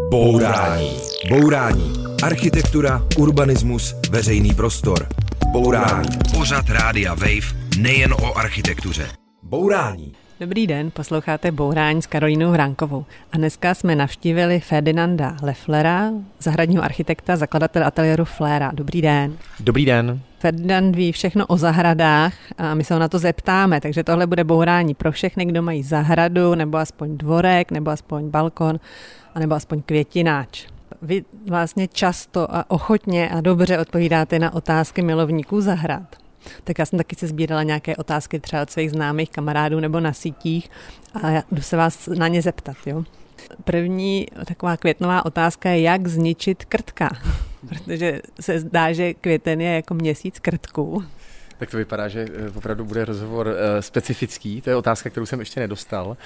Bourání. Bourání. Architektura, urbanismus, veřejný prostor. Bourání. Pořad Rádia Wave nejen o architektuře. Bourání. Dobrý den, posloucháte Bourání s Karolínou Hránkovou. A dneska jsme navštívili Ferdinanda Lefflera, zahradního architekta, zakladatele ateliéru Flera. Dobrý den. Dobrý den. Ferdinand ví všechno o zahradách a my se ho na to zeptáme, takže tohle bude bourání pro všechny, kdo mají zahradu, nebo aspoň dvorek, nebo aspoň balkon, nebo aspoň květináč. Vy vlastně často a ochotně a dobře odpovídáte na otázky milovníků zahrad. Tak já jsem taky si sbírala nějaké otázky třeba od svých známých kamarádů nebo na sítích a jdu se vás na ně zeptat. Jo? První taková květnová otázka je, jak zničit krtka. Protože se zdá, že květen je jako měsíc krtků. Tak to vypadá, že eh, opravdu bude rozhovor eh, specifický. To je otázka, kterou jsem ještě nedostal.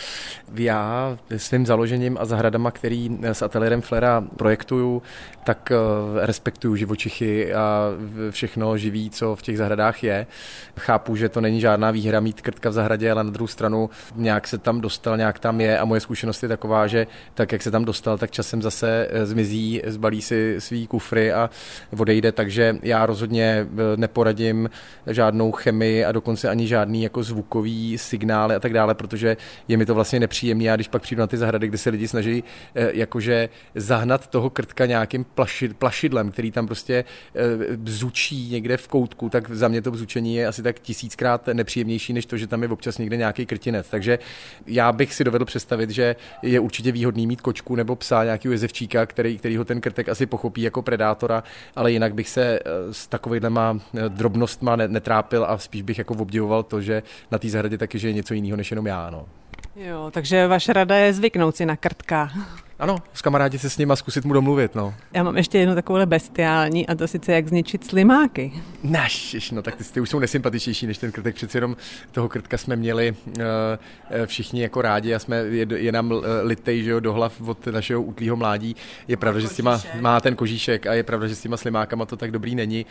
Já svým založením a zahradama, který eh, s ateliérem Flera projektuju, tak respektuju živočichy a všechno živý, co v těch zahradách je. Chápu, že to není žádná výhra mít krtka v zahradě, ale na druhou stranu nějak se tam dostal, nějak tam je a moje zkušenost je taková, že tak, jak se tam dostal, tak časem zase zmizí, zbalí si svý kufry a odejde, takže já rozhodně neporadím žádný žádnou chemii a dokonce ani žádný jako zvukový signály a tak dále, protože je mi to vlastně nepříjemné. A když pak přijdu na ty zahrady, kde se lidi snaží eh, jakože zahnat toho krtka nějakým plašid, plašidlem, který tam prostě eh, bzučí někde v koutku, tak za mě to bzučení je asi tak tisíckrát nepříjemnější, než to, že tam je občas někde nějaký krtinec. Takže já bych si dovedl představit, že je určitě výhodný mít kočku nebo psa, nějakého jezevčíka, který, který ho ten krtek asi pochopí jako predátora, ale jinak bych se eh, s takovýhlema drobnostma netrávil trápil a spíš bych jako obdivoval to, že na té zahradě taky že je něco jiného než jenom já. No. Jo, takže vaše rada je zvyknout si na krtka. Ano, s kamarádi se s ním a zkusit mu domluvit, no. Já mám ještě jednu takovou bestiální a to sice jak zničit slimáky. Naš, no tak ty, ty už jsou nesympatičnější než ten krtek, přeci jenom toho krtka jsme měli uh, všichni jako rádi a jsme, je, je nám litej, že jo, do hlav od našeho útlýho mládí. Je pravda, že s těma má ten kožíšek a je pravda, že s těma slimákama to tak dobrý není.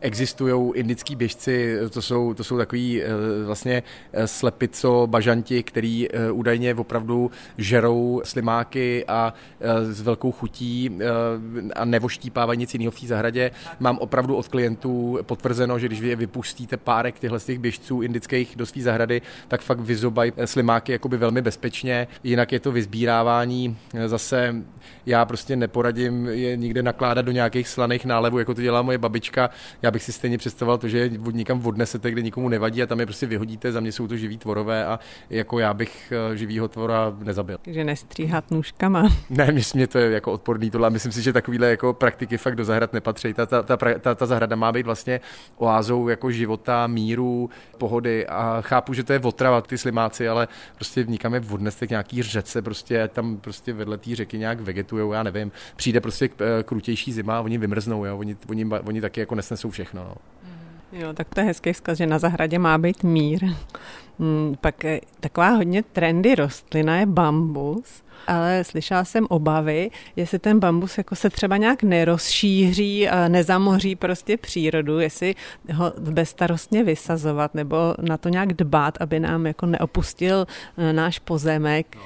Existují indický běžci, to jsou, to jsou takový uh, vlastně slepico bažanti, který uh, údajně opravdu žerou slimáky a s velkou chutí a nevoštípávají nic jiného v té zahradě. Mám opravdu od klientů potvrzeno, že když vy vypustíte párek těchto těch běžců indických do své zahrady, tak fakt vyzobají slimáky jakoby velmi bezpečně. Jinak je to vyzbírávání. Zase já prostě neporadím je nikde nakládat do nějakých slaných nálevů, jako to dělá moje babička. Já bych si stejně představoval to, že je někam odnesete, kde nikomu nevadí a tam je prostě vyhodíte. Za mě jsou to živí tvorové a jako já bych eh, živýho tvora nezabil. Takže nestříhat nůžkama. Ne, mě to je jako odporný tohle. Myslím si, že takovýhle jako praktiky fakt do zahrad nepatří. Ta, ta, ta, ta, ta zahrada má být vlastně oázou jako života, míru, pohody a chápu, že to je otrava ty slimáci, ale prostě nikam je odneste k nějaký řece, prostě tam prostě vedle té řeky nějak vegetujou, já nevím. Přijde prostě eh, krutější zima a oni vymrznou, jo? Oni, oni, oni taky jako nesnesou všechno. No. Jo, tak to je hezký vzkaz, že na zahradě má být mír. Hmm, pak taková hodně trendy rostlina je bambus, ale slyšela jsem obavy, jestli ten bambus jako se třeba nějak nerozšíří, nezamoří prostě přírodu, jestli ho bezstarostně vysazovat nebo na to nějak dbát, aby nám jako neopustil e, náš pozemek.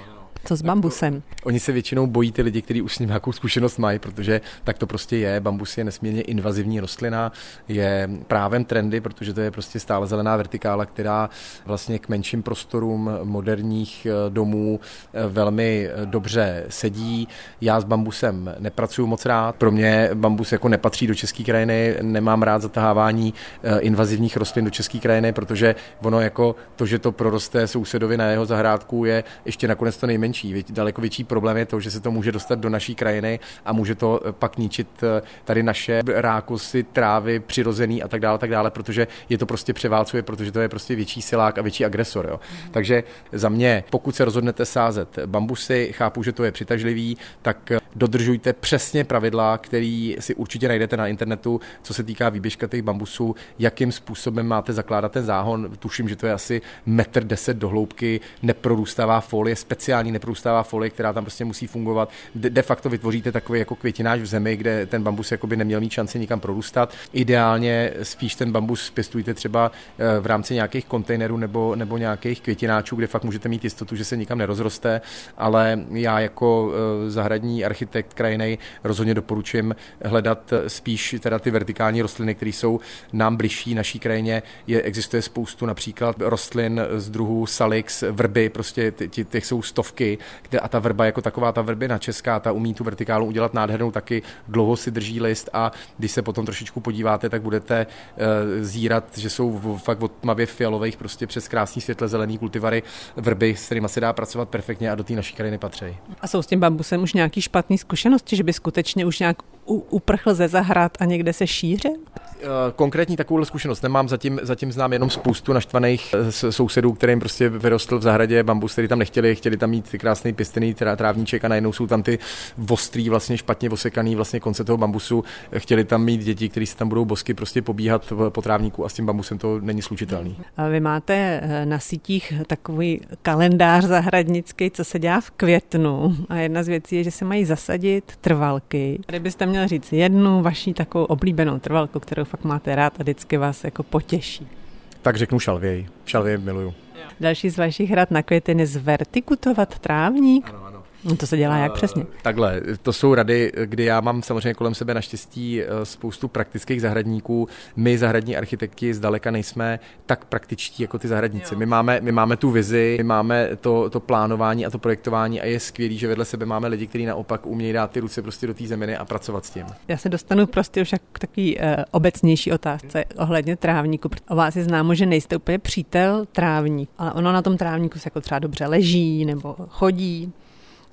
Co s bambusem? Oni se většinou bojí ty lidi, kteří už s ním nějakou zkušenost mají, protože tak to prostě je. Bambus je nesmírně invazivní rostlina, je právem trendy, protože to je prostě stále zelená vertikála, která vlastně k menším prostorům moderních eh, domů eh, velmi eh, dobře sedí. Já s bambusem nepracuju moc rád. Pro mě bambus jako nepatří do české krajiny, nemám rád zatahávání invazivních rostlin do české krajiny, protože ono jako to, že to proroste sousedovi na jeho zahrádku, je ještě nakonec to nejmenší menší. Daleko větší problém je to, že se to může dostat do naší krajiny a může to eh, pak ničit eh, tady naše rákosy, trávy, přirozený a tak dále, tak dále, protože je to prostě převálcuje, protože to je prostě větší silák a větší agresor. Jo. Mm. Takže za mě, pokud se rozhodnete sázet bambusy, chápu, že to je přitažlivý, tak eh, dodržujte přesně pravidla, který si určitě najdete na internetu, co se týká výběžka těch bambusů, jakým způsobem máte zakládat ten záhon. Tuším, že to je asi metr deset do hloubky, neprorůstává folie, speciální neprůstává folie, která tam prostě musí fungovat. De, de facto vytvoříte takový jako květináč v zemi, kde ten bambus jakoby neměl mít šanci nikam prorůstat. Ideálně spíš ten bambus pěstujte třeba v rámci nějakých kontejnerů nebo, nebo nějakých květináčů, kde fakt můžete mít jistotu, že se nikam nerozroste, ale já jako zahradní architekt krajiny rozhodně doporučím hledat spíš teda ty vertikální rostliny, které jsou nám bližší naší krajině. Je, existuje spoustu například rostlin z druhu salix, vrby, prostě těch jsou stovky, kde, a ta vrba jako taková, ta vrbina česká, ta umí tu vertikálu udělat nádhernou, taky dlouho si drží list a když se potom trošičku podíváte, tak budete uh, zírat, že jsou fakt od tmavě fialových prostě přes krásný světle zelený kultivary vrby, s kterými se dá pracovat perfektně a do té naší krajiny patří. A jsou s tím bambusem už nějaký špatný zkušenosti, že by skutečně už nějak uprchl ze zahrad a někde se šířil? Eh, konkrétní takovou zkušenost nemám, zatím, zatím znám jenom spoustu naštvaných eh, sousedů, kterým prostě vyrostl v zahradě bambus, který tam nechtěli, chtěli tam mít ty krásný pěstený trávníček a najednou jsou tam ty ostrý, vlastně špatně osekaný vlastně konce toho bambusu. Chtěli tam mít děti, kteří se tam budou bosky prostě pobíhat po trávníku a s tím bambusem to není slučitelný. A vy máte eh, na sítích takový kalendář zahradnický, co se dělá v květnu a jedna z věcí je, že se mají zasadit trvalky. Kdybyste měl říct jednu vaší takovou oblíbenou trvalku, kterou fakt máte rád a vždycky vás jako potěší. Tak řeknu šalvěj. Šalvěj miluju. Další z vašich rad na květiny zvertikutovat trávník. Ano, ano. No to se dělá jak přesně? Takhle, to jsou rady, kdy já mám samozřejmě kolem sebe naštěstí eh, spoustu praktických zahradníků. My zahradní architekti zdaleka nejsme tak praktičtí jako ty zahradníci. My máme, my máme tu vizi, my máme to, to plánování a to projektování a je skvělý, že vedle sebe máme lidi, kteří naopak umějí dát ty ruce prostě do té zeminy a pracovat s tím. Já se dostanu prostě už k takový uh, obecnější otázce ohledně trávníku. O vás je známo, že nejste úplně přítel trávník, ale ono na tom trávníku se jako třeba dobře leží nebo chodí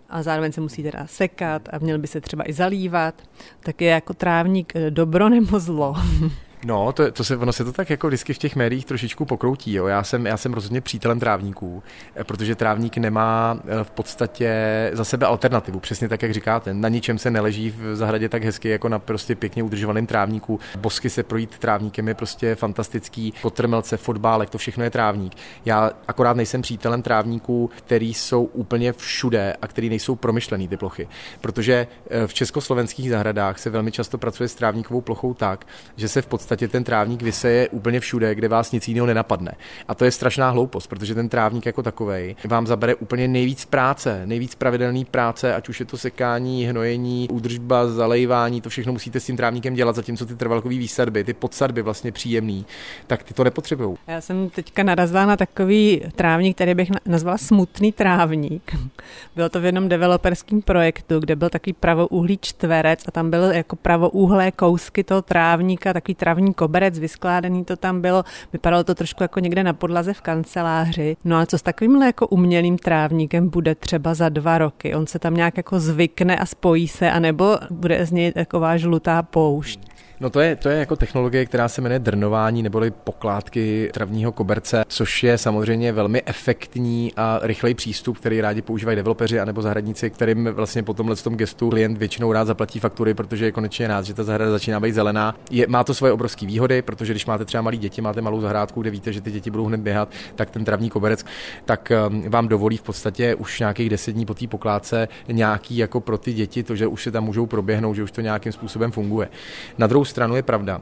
a zároveň se musí teda sekat a měl by se třeba i zalívat, tak je jako trávník dobro nebo zlo. No, to, to se, ono se to tak jako vždycky v těch médiích trošičku pokroutí. Jo. Já, jsem, já jsem rozhodně přítelem trávníků, eh, protože trávník nemá eh, v podstatě za sebe alternativu. Přesně tak, jak říkáte. Na ničem se neleží v zahradě tak hezky, jako na prostě pěkně udržovaném trávníku. Bosky se projít trávníkem je prostě fantastický. Potrmelce, fotbálek, to všechno je trávník. Já akorát nejsem přítelem trávníků, který jsou úplně všude a který nejsou promyšlený ty plochy. Protože eh, v československých zahradách se velmi často pracuje s trávníkovou plochou tak, že se v podstatě podstatě ten trávník vyseje úplně všude, kde vás nic jiného nenapadne. A to je strašná hloupost, protože ten trávník jako takový vám zabere úplně nejvíc práce, nejvíc pravidelný práce, ať už je to sekání, hnojení, údržba, zalejvání, to všechno musíte s tím trávníkem dělat, zatímco ty trvalkové výsadby, ty podsadby vlastně příjemný, tak ty to nepotřebují. Já jsem teďka narazila na takový trávník, který bych nazvala smutný trávník. Bylo to v jednom developerském projektu, kde byl takový pravouhlý čtverec a tam byly jako pravouhlé kousky toho trávníka, takový trávník hlavní koberec, vyskládaný to tam bylo, vypadalo to trošku jako někde na podlaze v kanceláři. No ale co s takovýmhle jako umělým trávníkem bude třeba za dva roky? On se tam nějak jako zvykne a spojí se, anebo bude z něj taková žlutá poušť? No to je, to je jako technologie, která se jmenuje drnování neboli pokládky travního koberce, což je samozřejmě velmi efektní a rychlej přístup, který rádi používají developeři anebo zahradníci, kterým vlastně po tomhle tom gestu klient většinou rád zaplatí faktury, protože je konečně rád, že ta zahrada začíná být zelená. Je, má to svoje obrovské výhody, protože když máte třeba malé děti, máte malou zahrádku, kde víte, že ty děti budou hned běhat, tak ten travní koberec tak um, vám dovolí v podstatě už nějakých deset dní po té pokládce nějaký jako pro ty děti, to, že už se tam můžou proběhnout, že už to nějakým způsobem funguje. Na druhou stranu je pravda,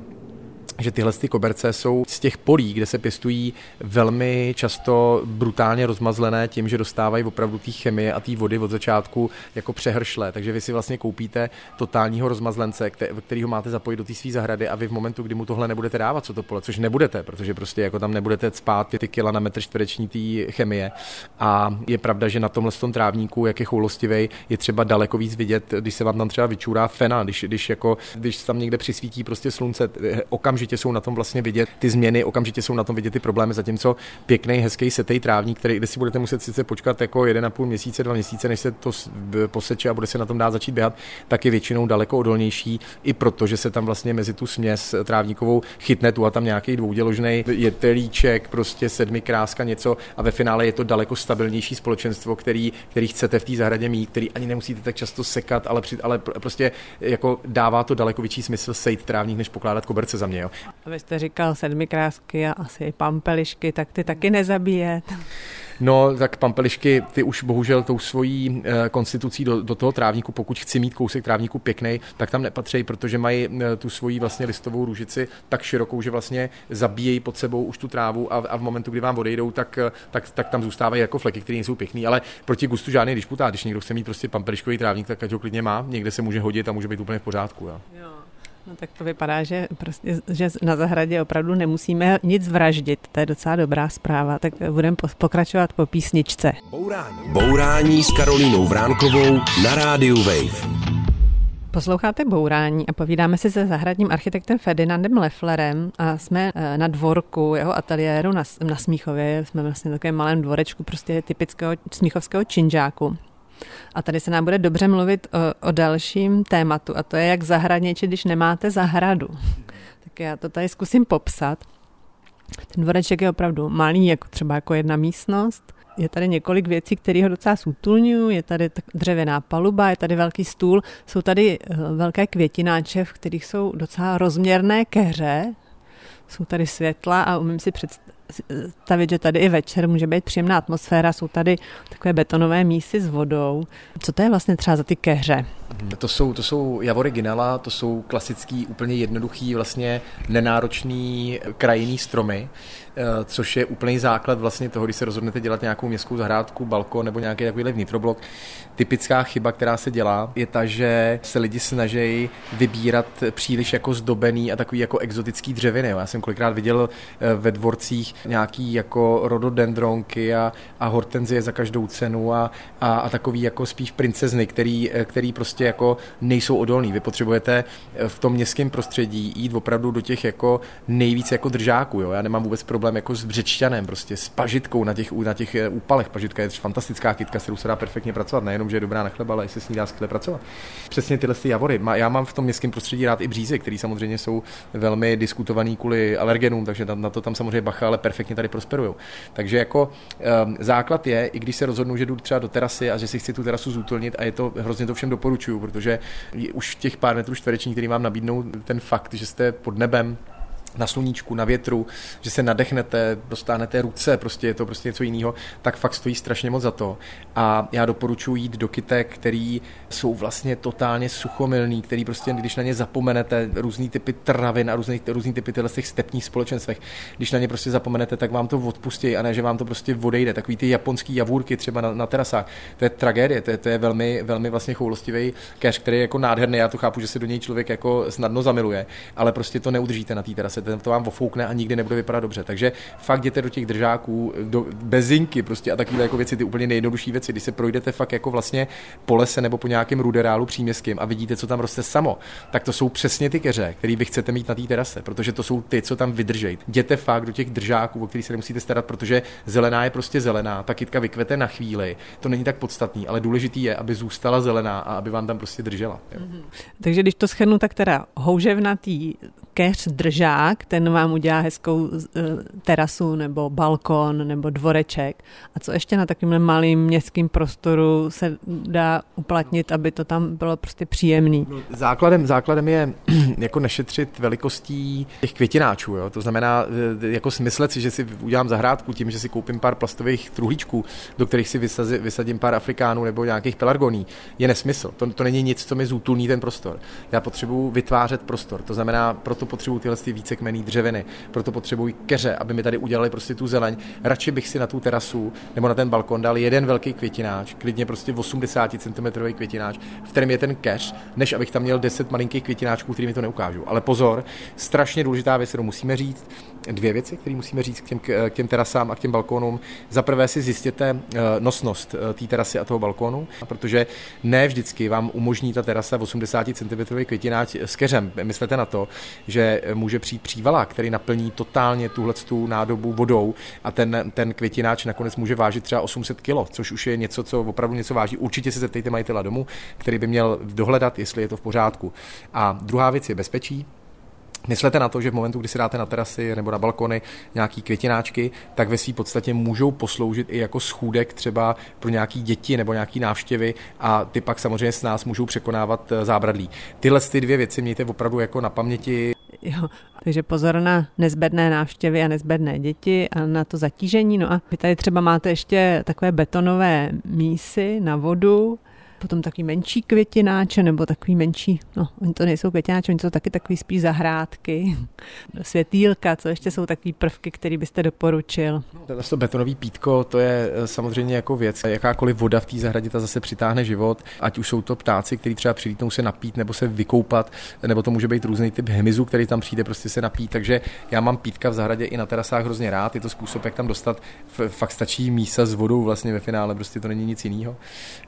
že tyhle ty koberce jsou z těch polí, kde se pěstují velmi často brutálně rozmazlené tím, že dostávají opravdu té chemie a té vody od začátku jako přehršle. Takže vy si vlastně koupíte totálního rozmazlence, který ho máte zapojit do té své zahrady a vy v momentu, kdy mu tohle nebudete dávat, co to pole, což nebudete, protože prostě jako tam nebudete spát ty kila na metr čtvereční té chemie. A je pravda, že na tomhle tom trávníku, jak je choulostivý, je třeba daleko víc vidět, když se vám tam třeba vyčůrá fena, když, když, jako, když tam někde přisvítí prostě slunce, okamžitě okamžitě jsou na tom vlastně vidět ty změny, okamžitě jsou na tom vidět ty problémy, zatímco pěkný, hezký setej trávník, který, kde si budete muset sice počkat jako 1,5 měsíce, dva měsíce, než se to poseče a bude se na tom dát začít běhat, tak je většinou daleko odolnější, i proto, že se tam vlastně mezi tu směs trávníkovou chytne tu a tam nějaký dvouděložný jetelíček, prostě sedmi kráska něco a ve finále je to daleko stabilnější společenstvo, který, který chcete v té zahradě mít, který ani nemusíte tak často sekat, ale, při, ale prostě jako dává to daleko větší smysl sejt trávník, než pokládat koberce za mě. Jo. A vy jste říkal sedmikrásky a asi i pampelišky, tak ty taky nezabíjet. No, tak pampelišky, ty už bohužel tou svojí e, konstitucí do, do toho trávníku, pokud chci mít kousek trávníku pěkný, tak tam nepatří, protože mají e, tu svoji vlastně listovou růžici tak širokou, že vlastně zabíjejí pod sebou už tu trávu a, a v momentu, kdy vám odejdou, tak, eh, tak, tak tam zůstávají jako fleky, které nejsou pěkný, ale proti gustu žádný disputát. Když někdo chce mít prostě pampeliškový trávník, tak ať ho klidně má, někde se může hodit a může být úplně v pořádku. Jo. jo. No tak to vypadá, že, prostě, že na zahradě opravdu nemusíme nic vraždit. To je docela dobrá zpráva. Tak budeme pokračovat po písničce. Bourání. Bourání s Karolínou Vránkovou na rádiu Wave. Posloucháte Bourání a povídáme si se zahradním architektem Ferdinandem Lefflerem a jsme eh, na dvorku jeho ateliéru na, na Smíchově. Jsme vlastně v takovém malém dvorečku prostě typického smíchovského činžáku. A tady se nám bude dobře mluvit o, o dalším tématu, a to je, jak zahradničit, když nemáte zahradu. Tak já to tady zkusím popsat. Ten dvoreček je opravdu malý, jako třeba jako jedna místnost. Je tady několik věcí, které ho docela zútulňují. Je tady dřevěná paluba, je tady velký stůl, jsou tady eh, velké květináče, v kterých jsou docela rozměrné keře, jsou tady světla a umím si představit, že tady i večer může být příjemná atmosféra, jsou tady takové betonové mísy s vodou. Co to je vlastně třeba za ty kehře? To jsou, to jsou javory ginela, to jsou klasický, úplně jednoduchý, vlastně nenáročný krajinný stromy, eh, což je úplný základ vlastně toho, když se rozhodnete dělat nějakou městskou zahrádku, balkon nebo nějaký takovýhle vnitroblok. Typická chyba, která se dělá, je ta, že se lidi snaží vybírat příliš jako zdobený a takový jako exotický dřeviny. Já jsem kolikrát viděl eh, ve dvorcích nějaký jako rododendronky a, a hortenzie za každou cenu a, a, a takový jako spíš princezny, který, eh, který prostě jako nejsou odolný. Vy potřebujete eh, v tom městském prostředí jít opravdu do těch jako nejvíc jako držáků. Jo? Já nemám vůbec problém jako s břečťanem, prostě s pažitkou na těch, na těch úpalech. Pažitka je fantastická kytka, kterou se dá perfektně pracovat. Nejenom, že je dobrá na chleba, ale i se s ní dá skvěle pracovat. Přesně tyhle ty javory. Já mám v tom městském prostředí rád i břízy, které samozřejmě jsou velmi diskutovaný kvůli alergenům, takže na to tam samozřejmě bacha, ale perfektně tady prosperují. Takže jako um, základ je, i když se rozhodnu, že jdu třeba do terasy a že si chci tu terasu zútolnit a je to hrozně to všem doporučuju, protože už těch pár metrů čtverečních, který vám nabídnou ten fakt, že jste pod nebem, na sluníčku, na větru, že se nadechnete, dostánete ruce, prostě je to prostě něco jiného, tak fakt stojí strašně moc za to. A já doporučuji jít do kytek, který jsou vlastně totálně suchomilný, který prostě, když na ně zapomenete, různý typy travin a různý, různý typy těchto těch stepních společenstvech, když na ně prostě zapomenete, tak vám to odpustí a ne, že vám to prostě odejde. Takový ty japonský javůrky třeba na, na terasách, to je tragédie, to je, to je velmi, velmi vlastně choulostivý cash, který je jako nádherný. Já to chápu, že se do něj člověk jako snadno zamiluje, ale prostě to neudržíte na té terase to vám ofoukne a nikdy nebude vypadat dobře. Takže fakt jděte do těch držáků, do bezinky prostě a takové jako věci, ty úplně nejjednodušší věci. Když se projdete fakt jako vlastně po lese nebo po nějakém ruderálu příměstským a vidíte, co tam roste samo, tak to jsou přesně ty keře, které vy chcete mít na té terase, protože to jsou ty, co tam vydržejí. Jděte fakt do těch držáků, o kterých se nemusíte starat, protože zelená je prostě zelená, ta kytka vykvete na chvíli. To není tak podstatný, ale důležitý je, aby zůstala zelená a aby vám tam prostě držela. Mm-hmm. Takže když to schrnu, tak teda houževnatý keř držák, ten vám udělá hezkou eh, terasu nebo balkon nebo dvoreček. A co ještě na takovém malým městském prostoru se dá uplatnit, aby to tam bylo prostě příjemný? No, základem, základem je jako nešetřit velikostí těch květináčů. Jo? To znamená eh, jako smyslet si, že si udělám zahrádku tím, že si koupím pár plastových truhlíčků, do kterých si vysazi, vysadím pár afrikánů nebo nějakých pelargoní, je nesmysl. To, to není nic, co mi zútulní ten prostor. Já potřebuji vytvářet prostor. To znamená, proto potřebuji tyhle více kmený dřeviny, proto potřebuji keře, aby mi tady udělali prostě tu zeleň. Radši bych si na tu terasu nebo na ten balkon dal jeden velký květináč, klidně prostě 80 cm květináč, v kterém je ten keř, než abych tam měl 10 malinkých květináčků, který mi to neukážu. Ale pozor, strašně důležitá věc, kterou musíme říct, dvě věci, které musíme říct k těm, k těm terasám a k těm balkonům. Za prvé si zjistěte eh, nosnost eh, té terasy a toho balkonu, protože ne vždycky vám umožní ta terasa 80 cm květináč s keřem. Myslete na to, že může přijít přívala, který naplní totálně tuhle tu nádobu vodou a ten, ten květináč nakonec může vážit třeba 800 kg, což už je něco, co opravdu něco váží. Určitě se zeptejte majitela domu, který by měl dohledat, jestli je to v pořádku. A druhá věc je bezpečí. Myslete na to, že v momentu, kdy si dáte na terasy nebo na balkony nějaký květináčky, tak ve své podstatě můžou posloužit i jako schůdek třeba pro nějaký děti nebo nějaký návštěvy a ty pak samozřejmě s nás můžou překonávat eh, zábradlí. Tyhle ty dvě věci mějte opravdu jako na paměti Jo. Takže pozor na nezbedné návštěvy a nezbedné děti a na to zatížení. No a vy tady třeba máte ještě takové betonové mísy na vodu, potom takový menší květináče nebo takový menší, no oni to nejsou květináče, oni jsou taky takový spíš zahrádky, světýlka, co ještě jsou takový prvky, který byste doporučil. No, to betonový pítko, to je eh, samozřejmě jako věc. Jakákoliv voda v té zahradě ta zase přitáhne život, ať už jsou to ptáci, kteří třeba přilítnou se napít nebo se vykoupat, nebo to může být různý typ hmyzu, který tam přijde prostě se napít. Takže já mám pítka v zahradě i na terasách hrozně rád. Je to způsob, jak tam dostat. Fakt stačí mísa s vodou vlastně ve finále, prostě to není nic jiného.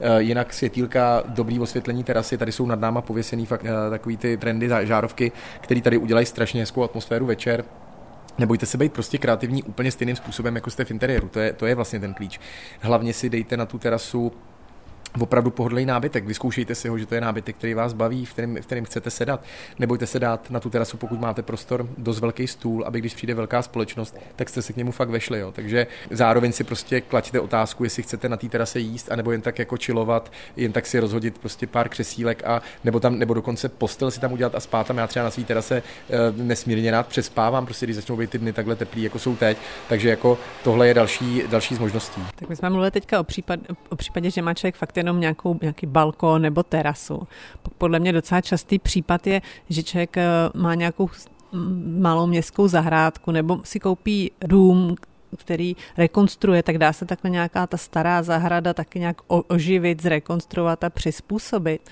Eh, jinak světýlka chvílka dobrý osvětlení terasy, tady jsou nad náma pověsený fakt uh, takový ty trendy žárovky, které tady udělají strašně hezkou atmosféru večer. Nebojte se být prostě kreativní úplně stejným způsobem, jako jste v interiéru. To je, to je vlastně ten klíč. Hlavně si dejte na tu terasu opravdu pohodlný nábytek. Vyzkoušejte si ho, že to je nábytek, který vás baví, v kterém, v kterém chcete sedat. Nebojte se dát na tu terasu, pokud máte prostor, dost velký stůl, aby když přijde velká společnost, tak jste se k němu fakt vešli. Jo. Takže zároveň si prostě klaďte otázku, jestli chcete na té terase jíst, anebo jen tak jako chillovat, jen tak si rozhodit prostě pár křesílek a nebo tam, nebo dokonce postel si tam udělat a spát tam. Já třeba na své terase e, nesmírně rád přespávám, prostě když začnou být ty dny takhle teplý, jako jsou teď. Takže jako tohle je další, další z možností. Tak my jsme mluvili teďka o, případ, o případě, že má člověk fakt jenom nějakou, nějaký balkon nebo terasu. Podle mě docela častý případ je, že člověk eh, má nějakou malou městskou zahrádku nebo si koupí dům, který rekonstruuje, tak dá se takhle nějaká ta stará zahrada taky nějak oživit, zrekonstruovat a přizpůsobit.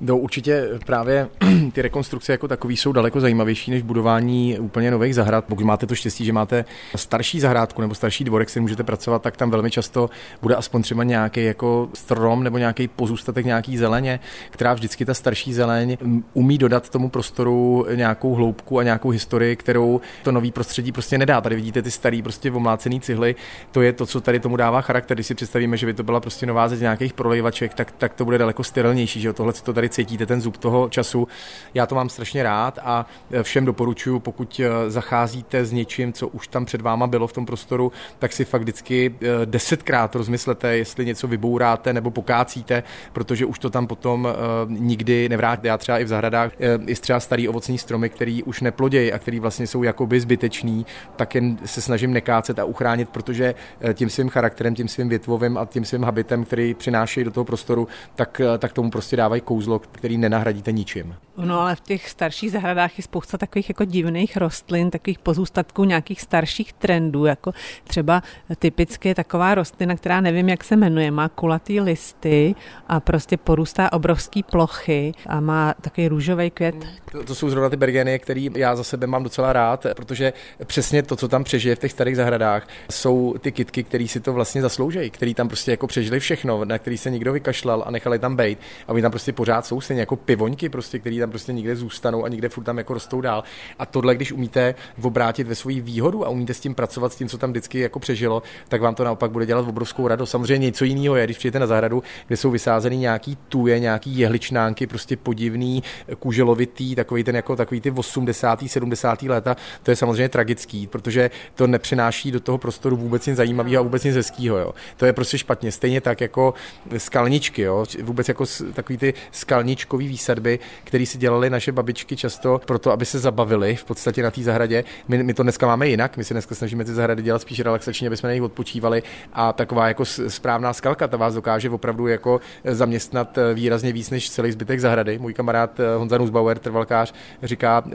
No určitě právě ty rekonstrukce jako takový jsou daleko zajímavější než budování úplně nových zahrad. Pokud máte to štěstí, že máte starší zahrádku nebo starší dvorek, se můžete pracovat, tak tam velmi často bude aspoň třeba nějaký jako strom nebo nějaký pozůstatek nějaký zeleně, která vždycky ta starší zeleň umí dodat tomu prostoru nějakou hloubku a nějakou historii, kterou to nový prostředí prostě nedá. Tady vidíte ty starý prostě omlácený cihly, to je to, co tady tomu dává charakter. Když si představíme, že by to byla prostě nová ze nějakých prolejvaček, tak, tak to bude daleko sterilnější, že tohle, co to tady tady cítíte ten zub toho času. Já to mám strašně rád a všem doporučuji, pokud eh, zacházíte s něčím, co už tam před váma bylo v tom prostoru, tak si fakt vždycky eh, desetkrát rozmyslete, jestli něco vybouráte nebo pokácíte, protože už to tam potom nikdy nevrátíte. Já třeba i v zahradách je třeba starý ovocní stromy, který už neplodějí a který vlastně jsou jakoby zbytečný, tak jen se snažím nekácet a uchránit, protože tím svým charakterem, tím svým větvovým a tím svým habitem, který přinášejí do toho prostoru, tak, tak tomu prostě dávají kouzlo, který nenahradíte ničím. No ale v těch starších zahradách je spousta takových jako divných rostlin, takových pozůstatků nějakých starších trendů, jako třeba typicky taková rostlina, která nevím, jak se jmenuje, má kulatý listy a prostě porůstá obrovský plochy a má takový růžový květ. To, to jsou zrovna ty bergeny, který já za sebe mám docela rád, protože přesně to, co tam přežije v těch starých zahradách, jsou ty kitky, které si to vlastně zasloužejí, který tam prostě jako přežili všechno, na který se nikdo vykašlal a nechali tam být a oni tam prostě pořád jsou stejně jako pivoňky, prostě, který tam prostě nikde zůstanou a nikde furt tam jako rostou dál. A tohle, když umíte obrátit ve svoji výhodu a umíte s tím pracovat, s tím, co tam vždycky jako přežilo, tak vám to naopak bude dělat obrovskou radost. Samozřejmě něco jiného je, když přijete na zahradu, kde jsou vysázeny nějaký tuje, nějaký jehličnánky, prostě podivný, kuželovitý, takový ten jako takový ty 80. 70. léta, to je samozřejmě tragický, protože to nepřináší do toho prostoru vůbec nic zajímavého a vůbec nic hezkého. Jo. To je prostě špatně. Stejně tak jako skalničky, jo. vůbec jako takový ty skal skalničkový výsadby, které si dělali naše babičky často proto, aby se zabavili v podstatě na té zahradě. My, my, to dneska máme jinak, my se dneska snažíme ty zahrady dělat spíš relaxačně, aby jsme na nich odpočívali a taková jako správná skalka, ta vás dokáže opravdu jako zaměstnat eh, výrazně víc než celý zbytek zahrady. Můj kamarád eh, Honza Nusbauer, trvalkář, říká uh,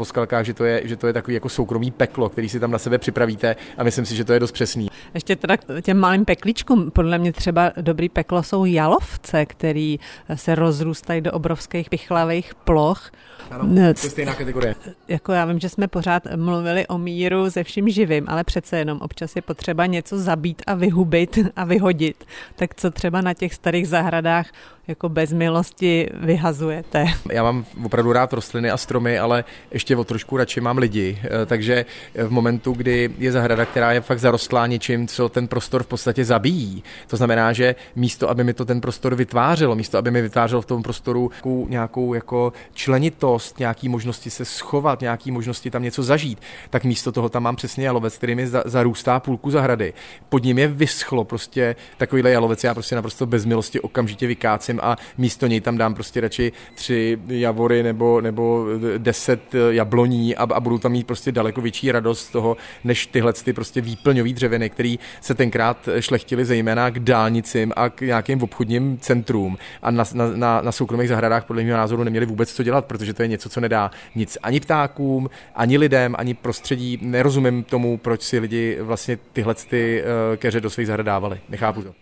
o skalkách, že to, je, že to je takový jako soukromý peklo, který si tam na sebe připravíte a myslím si, že to je dost přesný. Ještě teda těm malým pekličkům, podle mě třeba dobrý peklo jsou jalovce, který se rozrůstají do obrovských pichlavých ploch. Ano, to je stejná kategorie. Jako já vím, že jsme pořád mluvili o míru se vším živým, ale přece jenom občas je potřeba něco zabít a vyhubit a vyhodit. Tak co třeba na těch starých zahradách jako bez milosti vyhazujete. Já mám opravdu rád rostliny a stromy, ale ještě o trošku radši mám lidi. Eh, takže v momentu, kdy je zahrada, která je fakt zarostlá něčím, co ten prostor v podstatě zabíjí, to znamená, že místo, aby mi to ten prostor vytvářelo, místo, aby mi vytvářelo v tom prostoru nějakou, nějakou jako členitost, nějaký možnosti se schovat, nějaký možnosti tam něco zažít, tak místo toho tam mám přesně jalovec, který mi zarůstá půlku zahrady. Pod ním je vyschlo prostě takovýhle jalovec, já prostě naprosto bez milosti okamžitě vykácím vylepším a místo něj tam dám prostě radši tři javory nebo, nebo deset jabloní a, a budu tam mít prostě daleko větší radost z toho, než tyhle ty prostě výplňový dřeviny, který se tenkrát šlechtili zejména k dálnicím a k nějakým obchodním centrům a na, na, na, na soukromých zahradách podle mého názoru neměli vůbec co dělat, protože to je něco, co nedá nic ani ptákům, ani lidem, ani prostředí. Nerozumím tomu, proč si lidi vlastně tyhle ty uh, keře do svých zahrad dávali. Nechápu to.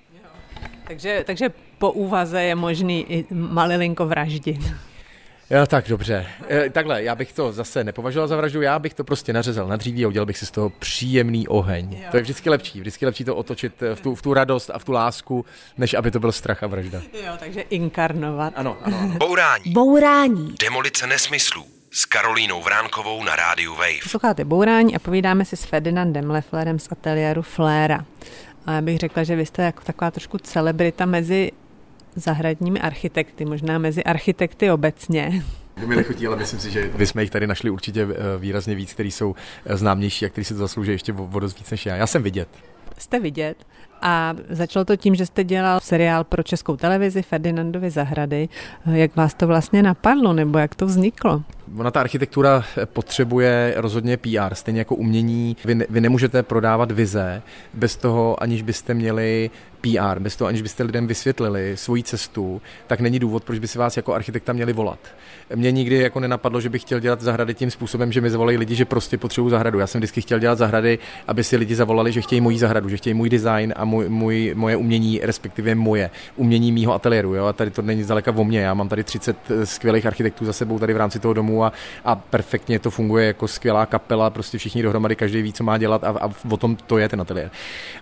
Takže, takže po úvaze je možný i malilinko vraždit. Jo, tak dobře. E, takhle, já bych to zase nepovažoval za vraždu, já bych to prostě nařezal na dříví a udělal bych si z toho příjemný oheň. Jo. To je vždycky lepší, vždycky lepší to otočit v tu, v tu radost a v tu lásku, než aby to byl strach a vražda. Jo, takže inkarnovat. Ano, ano. ano. Bourání. Bourání. Demolice nesmyslů s Karolínou Vránkovou na rádiu Wave. Posloucháte Bourání a povídáme si s Ferdinandem Lefflerem z ateliéru Fléra. A já bych řekla, že vy jste jako taková trošku celebrita mezi zahradními architekty, možná mezi architekty obecně. Mi nechutí, ale myslím si, že vy jsme jich tady našli určitě eh, výrazně víc, který jsou eh, známější a který si to zaslouží ještě o dost víc než já. Já jsem vidět. Jste vidět. A začalo to tím, že jste dělal seriál pro českou televizi Ferdinandovi zahrady. Jak vás to vlastně napadlo, nebo jak to vzniklo? Ona ta architektura potřebuje rozhodně PR, stejně jako umění. Vy, ne, vy nemůžete prodávat vize bez toho, aniž byste měli PR, bez toho, aniž byste lidem vysvětlili svoji cestu, tak není důvod, proč by si vás jako architekta měli volat. Mě nikdy jako nenapadlo, že bych chtěl dělat zahrady tím způsobem, že mi zavolají lidi, že prostě potřebují zahradu. Já jsem vždycky chtěl dělat zahrady, aby si lidi zavolali, že chtějí můj zahradu, že chtějí můj design a můj, můj, moje umění, respektive moje umění mýho ateliéru. Jo? A tady to není zdaleka o mně. Já mám tady 30 skvělých architektů za sebou tady v rámci toho domu a, a perfektně to funguje jako skvělá kapela, prostě všichni dohromady, každý ví, co má dělat a, a o tom to je ten ateliér.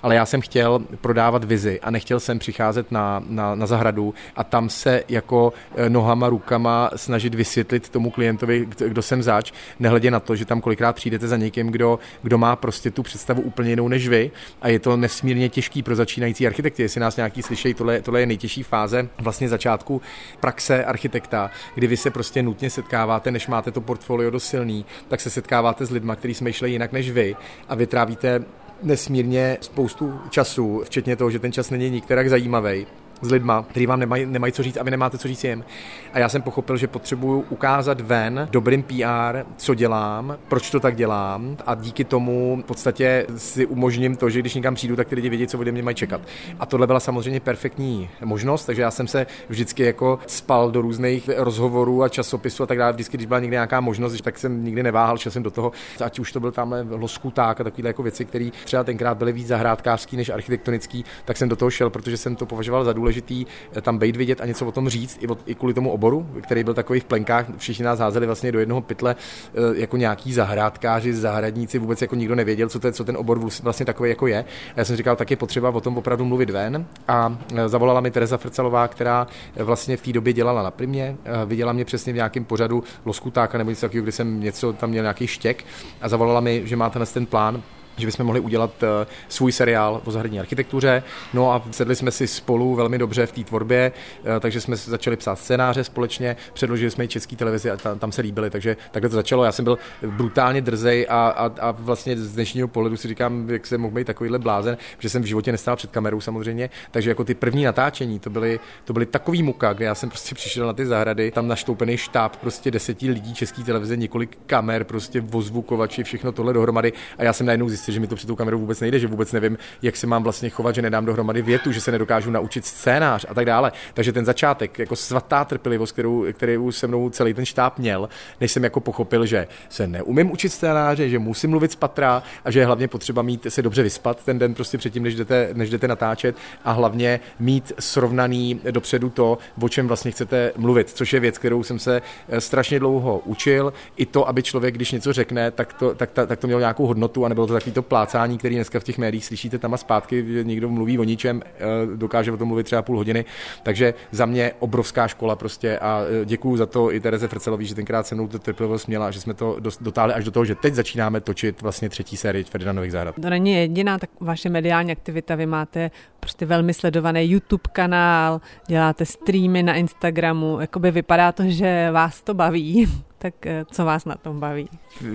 Ale já jsem chtěl prodávat vizi a nechtěl jsem přicházet na, na, na zahradu a tam se jako eh, nohama, rukama snažit vysvětlit tomu klientovi, kdo jsem zač, nehledě na to, že tam kolikrát přijdete za někým, kdo, kdo má prostě tu představu úplně jinou než vy a je to nesmírně těžký pro začínající architekty. Jestli nás nějaký slyšejí, tohle, tohle je nejtěžší fáze vlastně začátku praxe architekta, kdy vy se prostě nutně setkáváte, máte to portfolio dost silný, tak se setkáváte s lidmi, kteří smýšlejí jinak než vy a vy trávíte nesmírně spoustu času, včetně toho, že ten čas není nikterak zajímavý s lidma, kteří vám nemají, nemají co říct a vy nemáte co říct jim. A já jsem pochopil, že potřebuju ukázat ven dobrým PR, co dělám, proč to tak dělám a díky tomu v podstatě si umožním to, že když někam přijdu, tak ty lidi vědí, co ode mě mají čekat. A tohle byla samozřejmě perfektní možnost, takže já jsem se vždycky jako spal do různých rozhovorů a časopisů a tak dále. Vždycky, když byla někde nějaká možnost, tak jsem nikdy neváhal, šel jsem do toho, ať už to byl tamhle loskuták a takové jako věci, které třeba tenkrát byly víc zahrádkářský než architektonický, tak jsem do toho šel, protože jsem to považoval za důležité důležitý eh, tam být vidět a něco o tom říct, i, od, i kvůli tomu oboru, který byl takový v plenkách. Všichni nás házeli vlastně do jednoho pytle eh, jako nějaký zahrádkáři, zahradníci, vůbec jako nikdo nevěděl, co, to, co ten obor vlastně takový jako je. A já jsem říkal, tak je potřeba o tom opravdu mluvit ven. A eh, zavolala mi Teresa Frcalová, která vlastně v té době dělala na primě, viděla mě přesně v nějakém pořadu loskutáka nebo něco takového, kdy jsem něco tam měl nějaký štěk a zavolala mi, že máte ten plán, že bychom mohli udělat eh, svůj seriál o zahradní architektuře. No a sedli jsme si spolu velmi dobře v té tvorbě, eh, takže jsme začali psát scénáře společně, předložili jsme i český televizi a tam, tam se líbili, takže takhle to začalo. Já jsem byl brutálně drzej a, a, a vlastně z dnešního pohledu si říkám, jak se mohl být takovýhle blázen, že jsem v životě nestál před kamerou samozřejmě, takže jako ty první natáčení, to byly, to byly takový muka, kde já jsem prostě přišel na ty zahrady, tam naštoupený štáb prostě deseti lidí české televize, několik kamer, prostě vozvukovači, všechno tohle dohromady a já jsem najednou zjistil, zjistil, že mi to před tou kamerou vůbec nejde, že vůbec nevím, jak se mám vlastně chovat, že nedám dohromady větu, že se nedokážu naučit scénář a tak dále. Takže ten začátek, jako svatá trpělivost, kterou, kterou se mnou celý ten štáb měl, než jsem jako pochopil, že se neumím učit scénáře, že musím mluvit z patra a že je hlavně potřeba mít se dobře vyspat ten den prostě předtím, než jdete, než jdete natáčet a hlavně mít srovnaný dopředu to, o čem vlastně chcete mluvit, což je věc, kterou jsem se eh, strašně dlouho učil. I to, aby člověk, když něco řekne, tak to, tak, tak, tak to mělo nějakou hodnotu a nebylo to takový to plácání, který dneska v těch médiích slyšíte tam a zpátky, že někdo mluví o ničem, eh, dokáže o tom mluvit třeba půl hodiny. Takže za mě obrovská škola prostě a eh, děkuju za to i Tereze Frcelový, že tenkrát se mnou to trpělivost měla, že jsme to dotáhli až do toho, že teď začínáme točit vlastně třetí sérii Ferdinandových zahrad. To není jediná tak vaše mediální aktivita, vy máte prostě velmi sledovaný YouTube kanál, děláte streamy na Instagramu, jakoby vypadá to, že vás to baví. Tak eh, co vás na tom baví?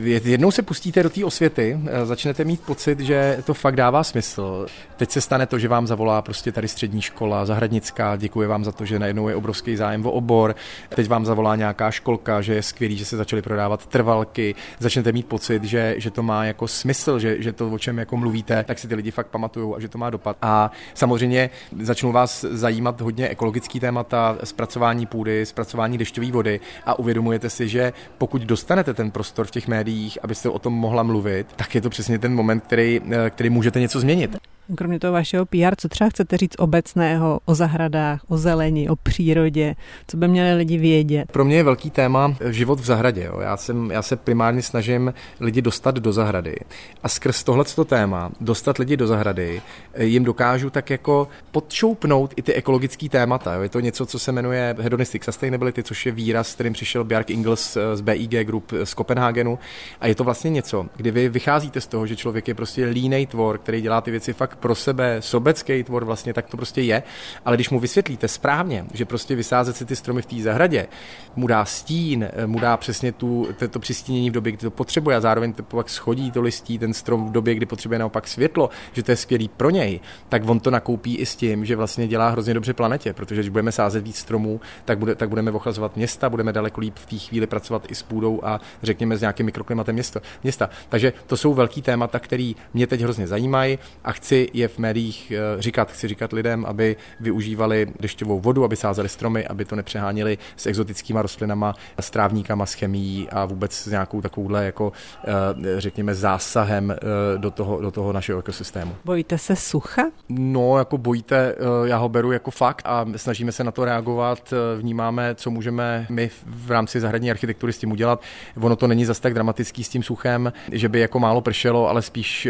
Jednou se pustíte do té osvěty, eh, začnete mít pocit, že to fakt dává smysl. Teď se stane to, že vám zavolá prostě tady střední škola, zahradnická, děkuje vám za to, že najednou je obrovský zájem o obor. Teď vám zavolá nějaká školka, že je skvělý, že se začaly prodávat trvalky. Začnete mít pocit, že, že to má jako smysl, že, že to, o čem jako mluvíte, tak si ty lidi fakt pamatují a že to má dopad. A samozřejmě začnou vás zajímat hodně ekologický témata, zpracování půdy, zpracování dešťové vody a uvědomujete si, že pokud dostanete ten prostor v těch médiích, abyste o tom mohla mluvit, tak je to přesně ten moment, který, eh, který můžete něco změnit. Kromě toho vašeho PR, co třeba chcete říct obecného o zahradách, o zelení, o přírodě, co by měli lidi vědět? Pro mě je velký téma život v zahradě. Jo. Já, jsem, já se primárně snažím lidi dostat do zahrady a skrz tohleto téma dostat lidi do zahrady jim dokážu tak jako podšoupnout i ty ekologické témata. Jo. Je to něco, co se jmenuje Hedonistic Sustainability, což je výraz, kterým přišel Bjark Ingels z BIG Group z Kopenhagenu. A je to vlastně něco, kdy vy vycházíte z toho, že člověk je prostě línej tvor, který dělá ty věci fakt pro sebe sobecký tvor vlastně, tak to prostě je. Ale když mu vysvětlíte správně, že prostě vysázet si ty stromy v té zahradě, mu dá stín, mu dá přesně tu, to přistínění v době, kdy to potřebuje a zároveň to pak schodí to listí ten strom v době, kdy potřebuje naopak světlo, že to je skvělý pro něj, tak on to nakoupí i s tím, že vlastně dělá hrozně dobře planetě, protože když budeme sázet víc stromů, tak, bude, tak budeme ochlazovat města, budeme daleko líp v té chvíli pracovat i s půdou a řekněme s nějakým mikroklimatem města. města. Takže to jsou velký témata, které mě teď hrozně zajímají a chci je v médiích eh, říkat. Chci říkat lidem, aby využívali dešťovou vodu, aby sázeli stromy, aby to nepřeháněli s exotickými rostlinama, s trávníkama, s chemií a vůbec s nějakou takovouhle jako eh, řekněme zásahem eh, do toho, do toho našeho ekosystému. Bojíte se sucha? No, jako bojíte, já ho beru jako fakt a snažíme se na to reagovat, vnímáme, co můžeme my v rámci zahradní architektury s tím udělat. Ono to není zas tak dramatický s tím suchem, že by jako málo pršelo, ale spíš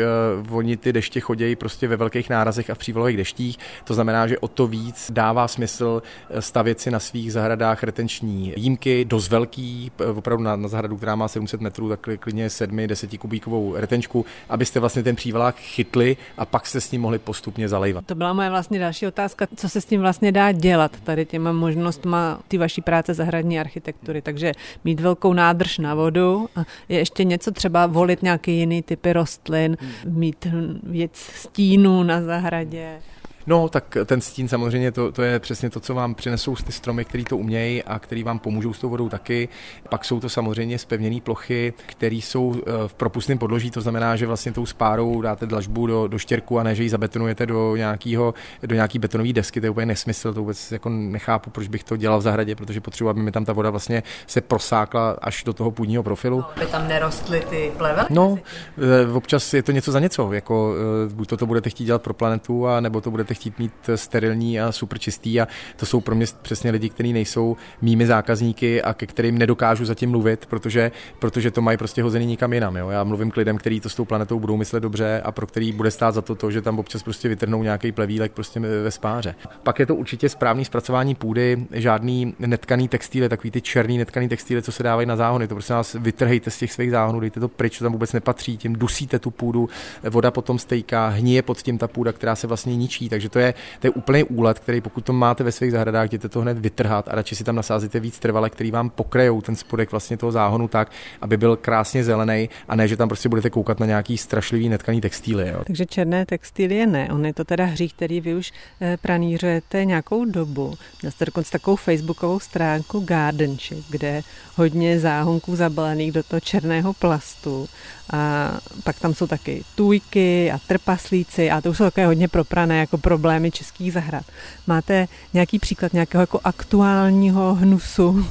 oni ty deště chodějí prostě prostě ve velkých nárazech a v přívalových deštích. To znamená, že o to víc dává smysl eh, stavět si na svých zahradách retenční jímky, dost velký, eh, opravdu na, na zahradu, která má 700 metrů, tak klidně 7-10 kubíkovou retenčku, abyste vlastně ten přívalák chytli a pak se s ním mohli postupně zalejvat. To byla moje vlastně další otázka, co se s tím vlastně dá dělat tady těma možnostma ty vaší práce zahradní architektury. Takže mít velkou nádrž na vodu a je ještě něco třeba volit nějaký jiný typy rostlin, mít věc stín stínu na zahradě. No, tak ten stín samozřejmě to, to je přesně to, co vám přinesou ty stromy, který to umějí a který vám pomůžou s tou vodou taky. Pak jsou to samozřejmě spevněné plochy, které jsou eh, v propustném podloží, to znamená, že vlastně tou spárou dáte dlažbu do, do štěrku a ne, že ji zabetonujete do, nějakého, do nějaký betonové desky, to je úplně nesmysl, to vůbec jako nechápu, proč bych to dělal v zahradě, protože potřebuji, aby mi tam ta voda vlastně se prosákla až do toho půdního profilu. No, aby tam nerostly ty plevely? No, eh, občas je to něco za něco, jako eh, buď to, to budete chtít dělat pro planetu, a nebo to budete chtít mít sterilní a super čistý a to jsou pro mě přesně lidi, kteří nejsou mými zákazníky a ke kterým nedokážu zatím mluvit, protože, protože to mají prostě hozený nikam jinam. Jo? Já mluvím k lidem, kteří to s tou planetou budou myslet dobře a pro který bude stát za to, to že tam občas prostě vytrhnou nějaký plevílek prostě ve spáře. Pak je to určitě správný zpracování půdy, žádný netkaný textíly, takový ty černý netkaný textíly, co se dávají na záhony. To prostě nás vytrhejte z těch svých záhonů, dejte to pryč, to tam vůbec nepatří, tím dusíte tu půdu, voda potom stejká, hníje pod tím ta půda, která se vlastně ničí. Takže to je to je úplný úlet, který pokud to máte ve svých zahradách, jděte to hned vytrhat a radši si tam nasázíte víc trvale, který vám pokrajou ten spodek vlastně toho záhonu tak, aby byl krásně zelený a ne, že tam prostě budete koukat na nějaký strašlivý netkaný textíly. Jo. Takže černé textílie ne, on je to teda hřích, který vy už eh, pranířujete nějakou dobu. Měl jste dokonce takovou facebookovou stránku Gardenship, kde hodně záhonků zabalených do toho černého plastu a pak tam jsou taky tůjky a trpaslíci a to už jsou také hodně proprané jako problémy českých zahrad. Máte nějaký příklad nějakého jako aktuálního hnusu,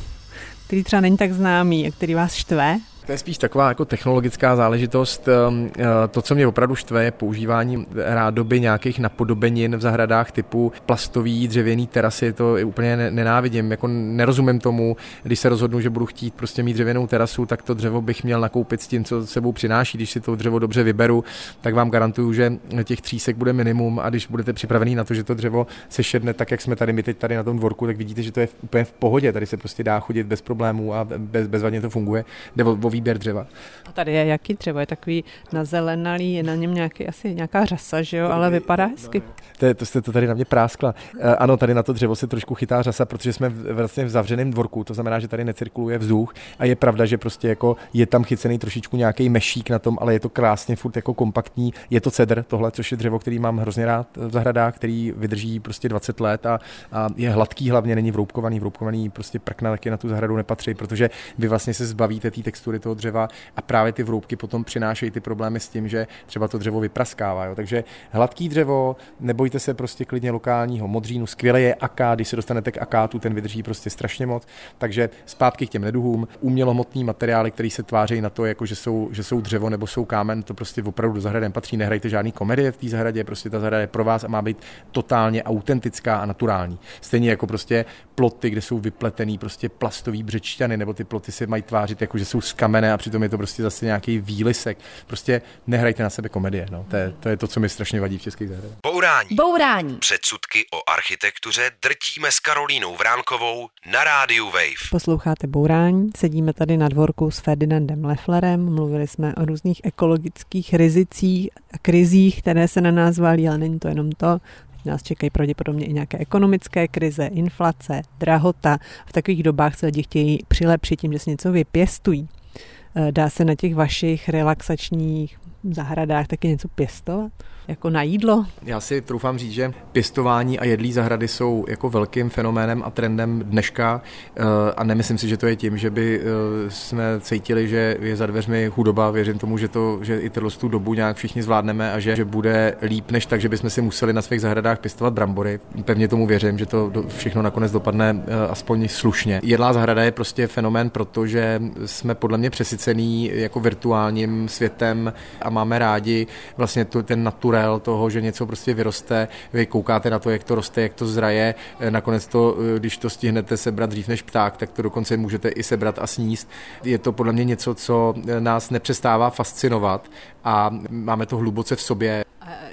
který třeba není tak známý a který vás štve? To je spíš taková jako technologická záležitost. Ehm, eh, to, co mě opravdu štve, je používání rádoby nějakých napodobenin v zahradách typu plastový, dřevěný terasy. To úplně nenávidím. Jako nerozumím tomu, když se rozhodnu, že budu chtít prostě mít dřevěnou terasu, tak to dřevo bych měl nakoupit s tím, co sebou přináší. Když si to dřevo dobře vyberu, tak vám garantuju, že těch třísek bude minimum a když budete připravený na to, že to dřevo se šedne tak, jak jsme tady my teď tady na tom dvorku, tak vidíte, že to je úplně v pohodě. Tady se prostě dá chodit bez problémů a bez, bezvadně to funguje. Jde výběr dřeva. A tady je jaký dřevo? Je takový nazelenalý, je na něm nějaký, asi nějaká řasa, že jo, ale vypadá hezky. To, to jste to tady na mě práskla. Eh, ano, tady na to dřevo se trošku chytá řasa, protože jsme vlastně v zavřeném dvorku, to znamená, že tady necirkuluje vzduch a je pravda, že prostě jako je tam chycený trošičku nějaký mešík na tom, ale je to krásně furt jako kompaktní. Je to cedr, tohle, což je dřevo, který mám hrozně rád v zahradách, který vydrží prostě 20 let a, a je hladký hlavně, není vroubkovaný, vroubkovaný prostě prkna taky na tu zahradu nepatří, protože vy vlastně se zbavíte té textury toho dřeva a právě ty vroubky potom přinášejí ty problémy s tím, že třeba to dřevo vypraskává. Jo. Takže hladký dřevo, nebojte se prostě klidně lokálního modřínu, skvěle je aká, když se dostanete k akátu, ten vydrží prostě strašně moc. Takže zpátky k těm neduhům, umělohmotní materiály, které se tváří na to, jako že jsou, že jsou dřevo nebo jsou kámen, to prostě opravdu do zahrady patří. Nehrajte žádný komedie v té zahradě, prostě ta zahrada je pro vás a má být totálně autentická a naturální. Stejně jako prostě ploty, kde jsou vypletený prostě plastový břečťany, nebo ty ploty se mají tvářit jako, že jsou z kamene a přitom je to prostě zase nějaký výlisek. Prostě nehrajte na sebe komedie. No. To, je, to je to, co mi strašně vadí v českých zahradách. Bourání. Bourání. Předsudky o architektuře drtíme s Karolínou Vránkovou na rádiu Wave. Posloucháte Bourání, sedíme tady na dvorku s Ferdinandem Lefflerem, mluvili jsme o různých ekologických rizicích a krizích, které se na nás valí, ale není to jenom to, nás čekají pravděpodobně i nějaké ekonomické krize, inflace, drahota. V takových dobách se lidi chtějí přilepšit tím, že si něco vypěstují. Eh, dá se na těch vašich relaxačních zahradách taky něco pěstovat? Jako na jídlo? Já si troufám říct, že pěstování a jedlí zahrady jsou jako velkým fenoménem a trendem dneška eh, a nemyslím si, že to je tím, že by eh, jsme cítili, že je za dveřmi chudoba. Věřím tomu, že, to, že i tuhle tu dobu nějak všichni zvládneme a že, že bude líp, než tak, že bychom si museli na svých zahradách pěstovat brambory. Pevně tomu věřím, že to všechno nakonec dopadne eh, aspoň slušně. Jedlá zahrada je prostě fenomén, protože jsme podle mě přesycený jako virtuálním světem a máme rádi vlastně tu, ten naturel toho, že něco prostě vyroste, vy koukáte na to, jak to roste, jak to zraje, eh, nakonec to, eh, když to stihnete sebrat dřív než pták, tak to dokonce můžete i sebrat a sníst. Je to podle mě něco, co eh, nás nepřestává fascinovat a máme to hluboce v sobě.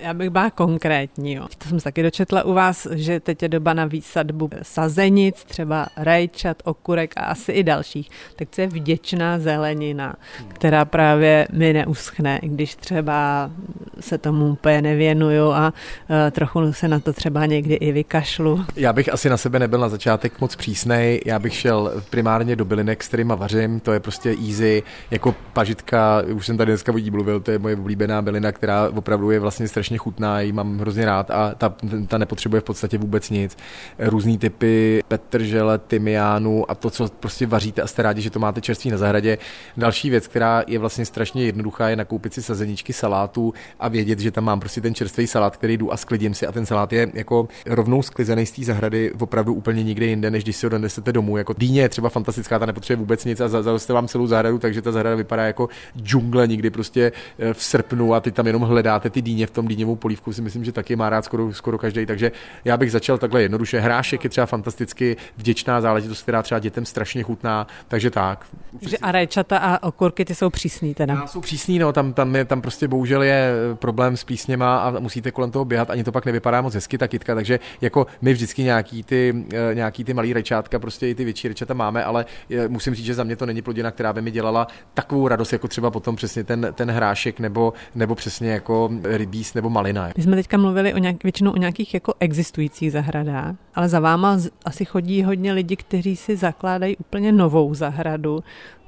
Já bych byla konkrétní. Jo. To jsem se taky dočetla u vás, že teď je doba na výsadbu sazenic, třeba rajčat, okurek a asi i dalších. Tak co je vděčná zelenina, která právě mi neuschne, když třeba se tomu úplně nevěnuju a uh, trochu se na to třeba někdy i vykašlu. Já bych asi na sebe nebyl na začátek moc přísnej, já bych šel primárně do bylinek, s kterýma vařím, to je prostě easy, jako pažitka, už jsem tady dneska vodí mluvil, to je moje oblíbená bylina, která opravdu je vlastně strašně chutná, ji mám hrozně rád a ta, ta nepotřebuje v podstatě vůbec nic. Různý typy petržele, tymiánu a to, co prostě vaříte a jste rádi, že to máte čerstvý na zahradě. Další věc, která je vlastně strašně jednoduchá, je nakoupit si sazeničky salátu a vědět, že tam mám prostě ten čerstvý salát, který jdu a sklidím si a ten salát je jako rovnou sklizený z té zahrady opravdu úplně nikde jinde, než když si ho donesete domů. Jako dýně je třeba fantastická, ta nepotřebuje vůbec nic a zaroste vám celou zahradu, takže ta zahrada vypadá jako džungle někdy prostě eh, v srpnu a ty tam jenom hledáte ty dýně v tom dýněvou polívku si myslím, že taky má rád skoro, skoro každý, takže já bych začal takhle jednoduše. Hrášek je třeba fantasticky vděčná záležitost, která třeba dětem strašně chutná, takže tak. Že a rajčata a okurky ty jsou přísný teda. Já, jsou přísný, no, tam, tam, je, tam prostě bohužel je problém s plísněma a musíte kolem toho běhat, ani to pak nevypadá moc hezky ta kytka, takže jako my vždycky nějaký ty, eh, nějaký ty malý rajčátka, prostě i ty větší rajčata máme, ale eh, musím říct, že za mě to není plodina, která by mi dělala takovou radost, jako třeba potom přesně ten, ten hrášek nebo, nebo přesně jako rybíz nebo malina. My jsme teďka mluvili o nějak, většinou o nějakých jako existujících zahradách, ale za váma asi chodí hodně lidí, kteří si zakládají úplně novou zahradu,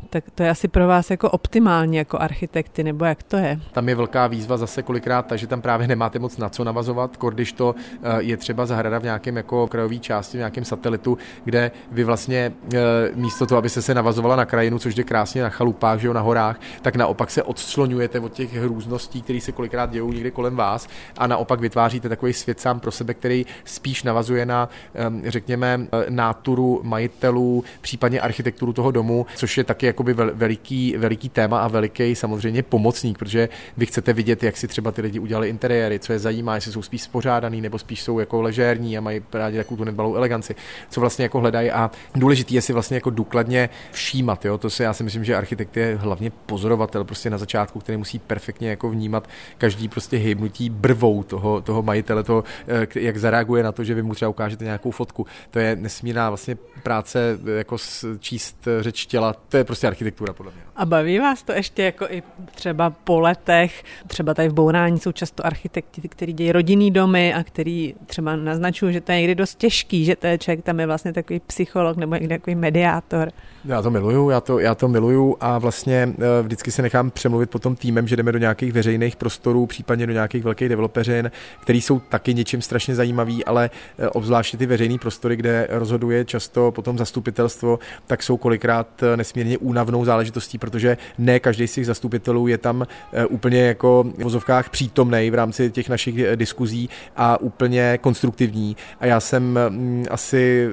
tak to je asi pro vás jako optimální jako architekty, nebo jak to je? Tam je velká výzva zase kolikrát, takže tam právě nemáte moc na co navazovat, když to eh, je třeba zahrada v nějakém jako krajové části, v nějakém satelitu, kde vy vlastně eh, místo toho, aby se se navazovala na krajinu, což je krásně na chalupách, že jo, na horách, tak naopak se odčlonujete od těch hrůzností, které se kolikrát dějou někde kolem vás a naopak vytváříte takový svět sám pro sebe, který spíš navazuje na, ehm, řekněme, eh, náturu majitelů, případně architekturu toho domu, což je taky jakoby veliký, veliký téma a veliký samozřejmě pomocník, protože vy chcete vidět, jak si třeba ty lidi udělali interiéry, co je zajímá, jestli jsou spíš spořádaný nebo spíš jsou jako ležérní a mají rádi takovou tu nedbalou eleganci, co vlastně jako hledají a důležitý je si vlastně jako důkladně všímat, jo? to si já si myslím, že architekt je hlavně pozorovatel prostě na začátku, který musí perfektně jako vnímat každý prostě hybnutí brvou toho, toho majitele, to, eh, jak zareaguje na to, že vy mu třeba ukážete nějakou fotku. To je nesmírná vlastně práce jako číst řeč těla, to je prostě prostě architektura, podle mě. A baví vás to ještě jako i třeba po letech, třeba tady v Bourání jsou často architekti, kteří dějí rodinný domy a který třeba naznačují, že to je někdy dost těžký, že to je člověk tam je vlastně takový psycholog nebo někdy takový mediátor. Já to miluju, já to, já to miluju a vlastně eh, vždycky se nechám přemluvit potom týmem, že jdeme do nějakých veřejných prostorů, případně do nějakých velkých developeřin, který jsou taky něčím strašně zajímavý, ale eh, obzvláště ty veřejné prostory, kde rozhoduje často potom zastupitelstvo, tak jsou kolikrát eh, nesmírně únavnou záležitostí, protože ne každý z těch zastupitelů je tam úplně jako v vozovkách přítomný v rámci těch našich diskuzí a úplně konstruktivní. A já jsem mm, asi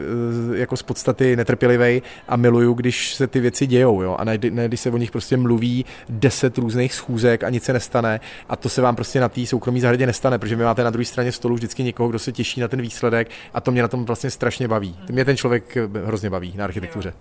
jako z podstaty netrpělivý a miluju, když se ty věci dějou, jo, a ne, ne když se o nich prostě mluví deset různých schůzek a nic se nestane a to se vám prostě na té soukromí zahradě nestane, protože vy máte na druhé straně stolu vždycky někoho, kdo se těší na ten výsledek a to mě na tom vlastně strašně baví. Mě ten člověk hrozně baví na architektuře.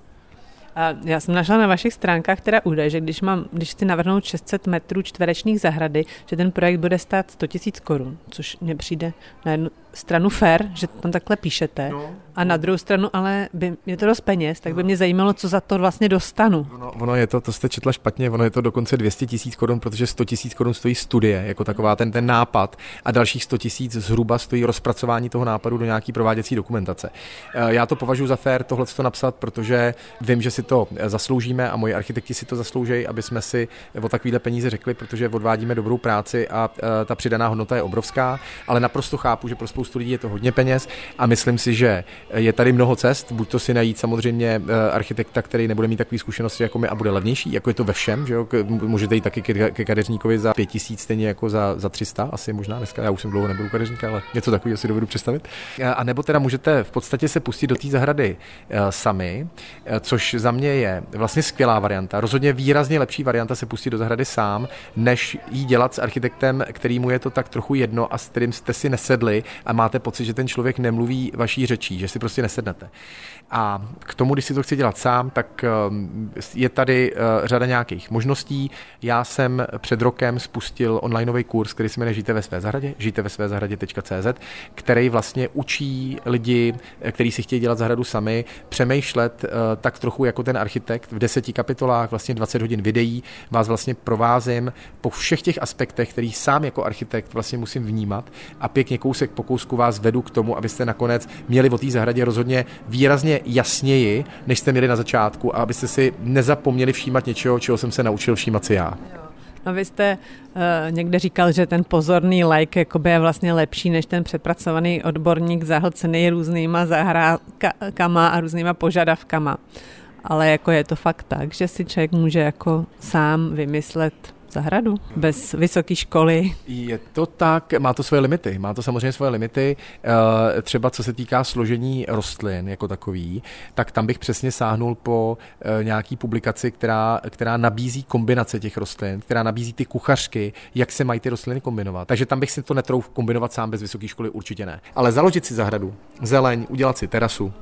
A já jsem našla na vašich stránkách teda údaj, že když, mám, když chci navrhnout 600 metrů čtverečních zahrady, že ten projekt bude stát 100 000 korun, což mně přijde na jednu stranu fair, že tam takhle píšete, no, a na druhou stranu ale by, je to dost peněz, tak by mě zajímalo, co za to vlastně dostanu. Ono, ono je to, to jste četla špatně, ono je to dokonce 200 tisíc korun, protože 100 tisíc korun stojí studie, jako taková ten, ten nápad. A dalších 100 tisíc zhruba stojí rozpracování toho nápadu do nějaký prováděcí dokumentace. Eh, já to považuji za fér tohle to napsat, protože vím, že si to zasloužíme a moji architekti si to zaslouží, aby jsme si o takovýhle peníze řekli, protože odvádíme dobrou práci a eh, ta přidaná hodnota je obrovská, ale naprosto chápu, že pro spoustu lidí je to hodně peněz a myslím si, že je tady mnoho cest, buď to si najít samozřejmě eh, architekta, který nebude mít takové zkušenosti jako my a bude levnější, jako je to ve všem, že jo? můžete jít taky ke, kadeřníkovi za 5000, stejně jako za, za 300, asi možná dneska, já už jsem dlouho nebyl kadeřníka, ale něco takového si dovedu představit. A nebo teda můžete v podstatě se pustit do té zahrady eh, sami, eh, což za mě je vlastně skvělá varianta. Rozhodně výrazně lepší varianta se pustit do zahrady sám, než jí dělat s architektem, který mu je to tak trochu jedno a s kterým jste si nesedli a máte pocit, že ten člověk nemluví vaší řečí, že si prostě nesednete. A k tomu, když si to chci dělat sám, tak um, je tady uh, řada nějakých možností. Já jsem před rokem spustil onlineový kurz, který se jmenuje Žijte ve své zahradě, žijte ve své zahradě.cz, který vlastně učí lidi, kteří si chtějí dělat zahradu sami, přemýšlet uh, tak trochu jako ten architekt. V deseti kapitolách, vlastně 20 hodin videí, vás vlastně provázím po všech těch aspektech, který sám jako architekt vlastně musím vnímat a pěkně kousek po vás vedu k tomu, abyste nakonec měli o té zahradě rozhodně výrazně jasněji, než jste měli na začátku a abyste si nezapomněli všímat něčeho, čeho jsem se naučil všímat si já. No vy jste uh, někde říkal, že ten pozorný like je vlastně lepší než ten přepracovaný odborník zahlcený různýma zahrádkama a různýma požadavkama. Ale jako je to fakt tak, že si člověk může jako sám vymyslet zahradu bez vysoké školy. Je to tak, má to svoje limity, má to samozřejmě svoje limity, eh, třeba co se týká složení rostlin jako takový, tak tam bych přesně sáhnul po eh, nějaký publikaci, která, která nabízí kombinace těch rostlin, která nabízí ty kuchařky, jak se mají ty rostliny kombinovat. Takže tam bych si to netrouf kombinovat sám bez vysoké školy, určitě ne. Ale založit si zahradu, zeleň, udělat si terasu,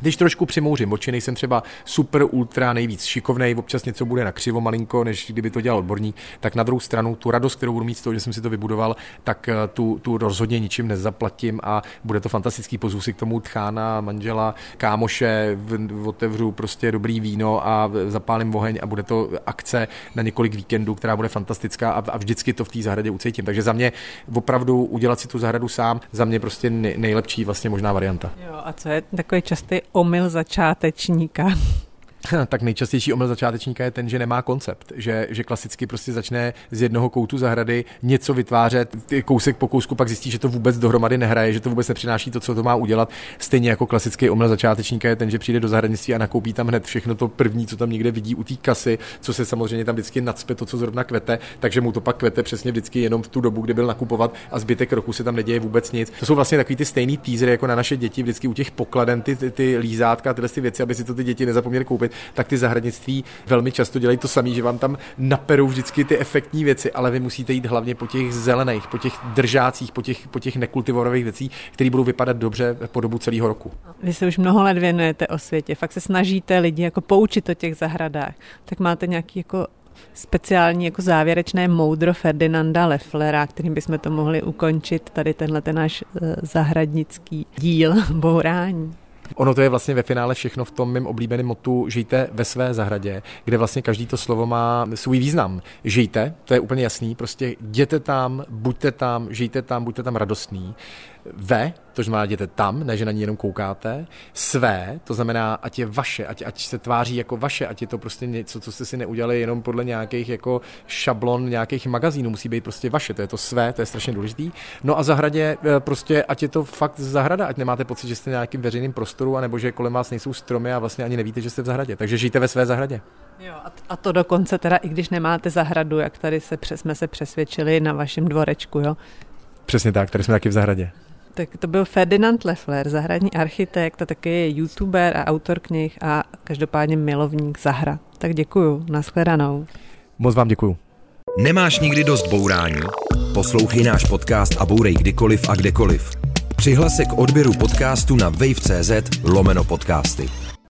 když trošku přimouřím oči, nejsem třeba super, ultra, nejvíc šikovnej, občas něco bude na křivo malinko, než kdyby to dělal odborník, tak na druhou stranu tu radost, kterou budu mít z toho, že jsem si to vybudoval, tak eh, tu, tu rozhodně ničím nezaplatím a bude to fantastický. Pozvu si k tomu tchána, manžela, kámoše, otevřu prostě dobrý víno a zapálím oheň a bude to akce na několik víkendů, která bude fantastická a, a vždycky to v té zahradě ucítím. Takže za mě opravdu udělat si tu zahradu sám, za mě prostě nejlepší vlastně možná varianta. Jo, a co je takový častý omyl začátečníka? tak nejčastější omyl začátečníka je ten, že nemá koncept, že, že klasicky prostě začne z jednoho koutu zahrady něco vytvářet, kousek po kousku pak zjistí, že to vůbec dohromady nehraje, že to vůbec nepřináší to, co to má udělat. Stejně jako klasický omyl začátečníka je ten, že přijde do zahradnictví a nakoupí tam hned všechno to první, co tam někde vidí u té kasy, co se samozřejmě tam vždycky nadspe to, co zrovna kvete, takže mu to pak kvete přesně vždycky jenom v tu dobu, kdy byl nakupovat a zbytek roku se tam neděje vůbec nic. To jsou vlastně takový ty stejný teasery jako na naše děti vždycky u těch pokladen, ty, ty, ty lízátka, tyhle ty věci, aby si to ty děti nezapomněly koupit tak ty zahradnictví velmi často dělají to samé, že vám tam naperou vždycky ty efektní věci, ale vy musíte jít hlavně po těch zelených, po těch držácích, po těch, po těch nekultivovaných věcí, které budou vypadat dobře po dobu celého roku. Vy se už mnoho let věnujete o světě, fakt se snažíte lidi jako poučit o těch zahradách. Tak máte nějaký jako speciální jako závěrečné moudro Ferdinanda Lefflera, kterým bychom to mohli ukončit, tady tenhle ten náš eh, zahradnický díl bourání. Ono to je vlastně ve finále všechno v tom mém oblíbeném motu žijte ve své zahradě, kde vlastně každý to slovo má svůj význam. Žijte, to je úplně jasný, prostě jděte tam, buďte tam, žijte tam, buďte tam radostný ve, to znamená jděte tam, ne že na ní jenom koukáte, své, to znamená, ať je vaše, ať, ať se tváří jako vaše, ať je to prostě něco, co jste si neudělali jenom podle nějakých jako šablon nějakých magazínů, musí být prostě vaše, to je to své, to je strašně důležitý. No a zahradě eh, prostě, ať je to fakt zahrada, ať nemáte pocit, že jste v nějakým veřejným prostoru, anebo že kolem vás nejsou stromy a vlastně ani nevíte, že jste v zahradě. Takže žijte ve své zahradě. Jo, a to dokonce teda, i když nemáte zahradu, jak tady se, jsme se přesvědčili na vašem dvorečku, jo? Přesně tak, tady jsme taky v zahradě. Tak to byl Ferdinand Leffler, zahradní architekt a taky je youtuber a autor knih a každopádně milovník zahrad. Tak děkuju, nashledanou. Moc vám děkuju. Nemáš nikdy dost bourání? Poslouchej náš podcast a bourej kdykoliv a kdekoliv. Přihlas se k odběru podcastu na wave.cz lomeno podcasty.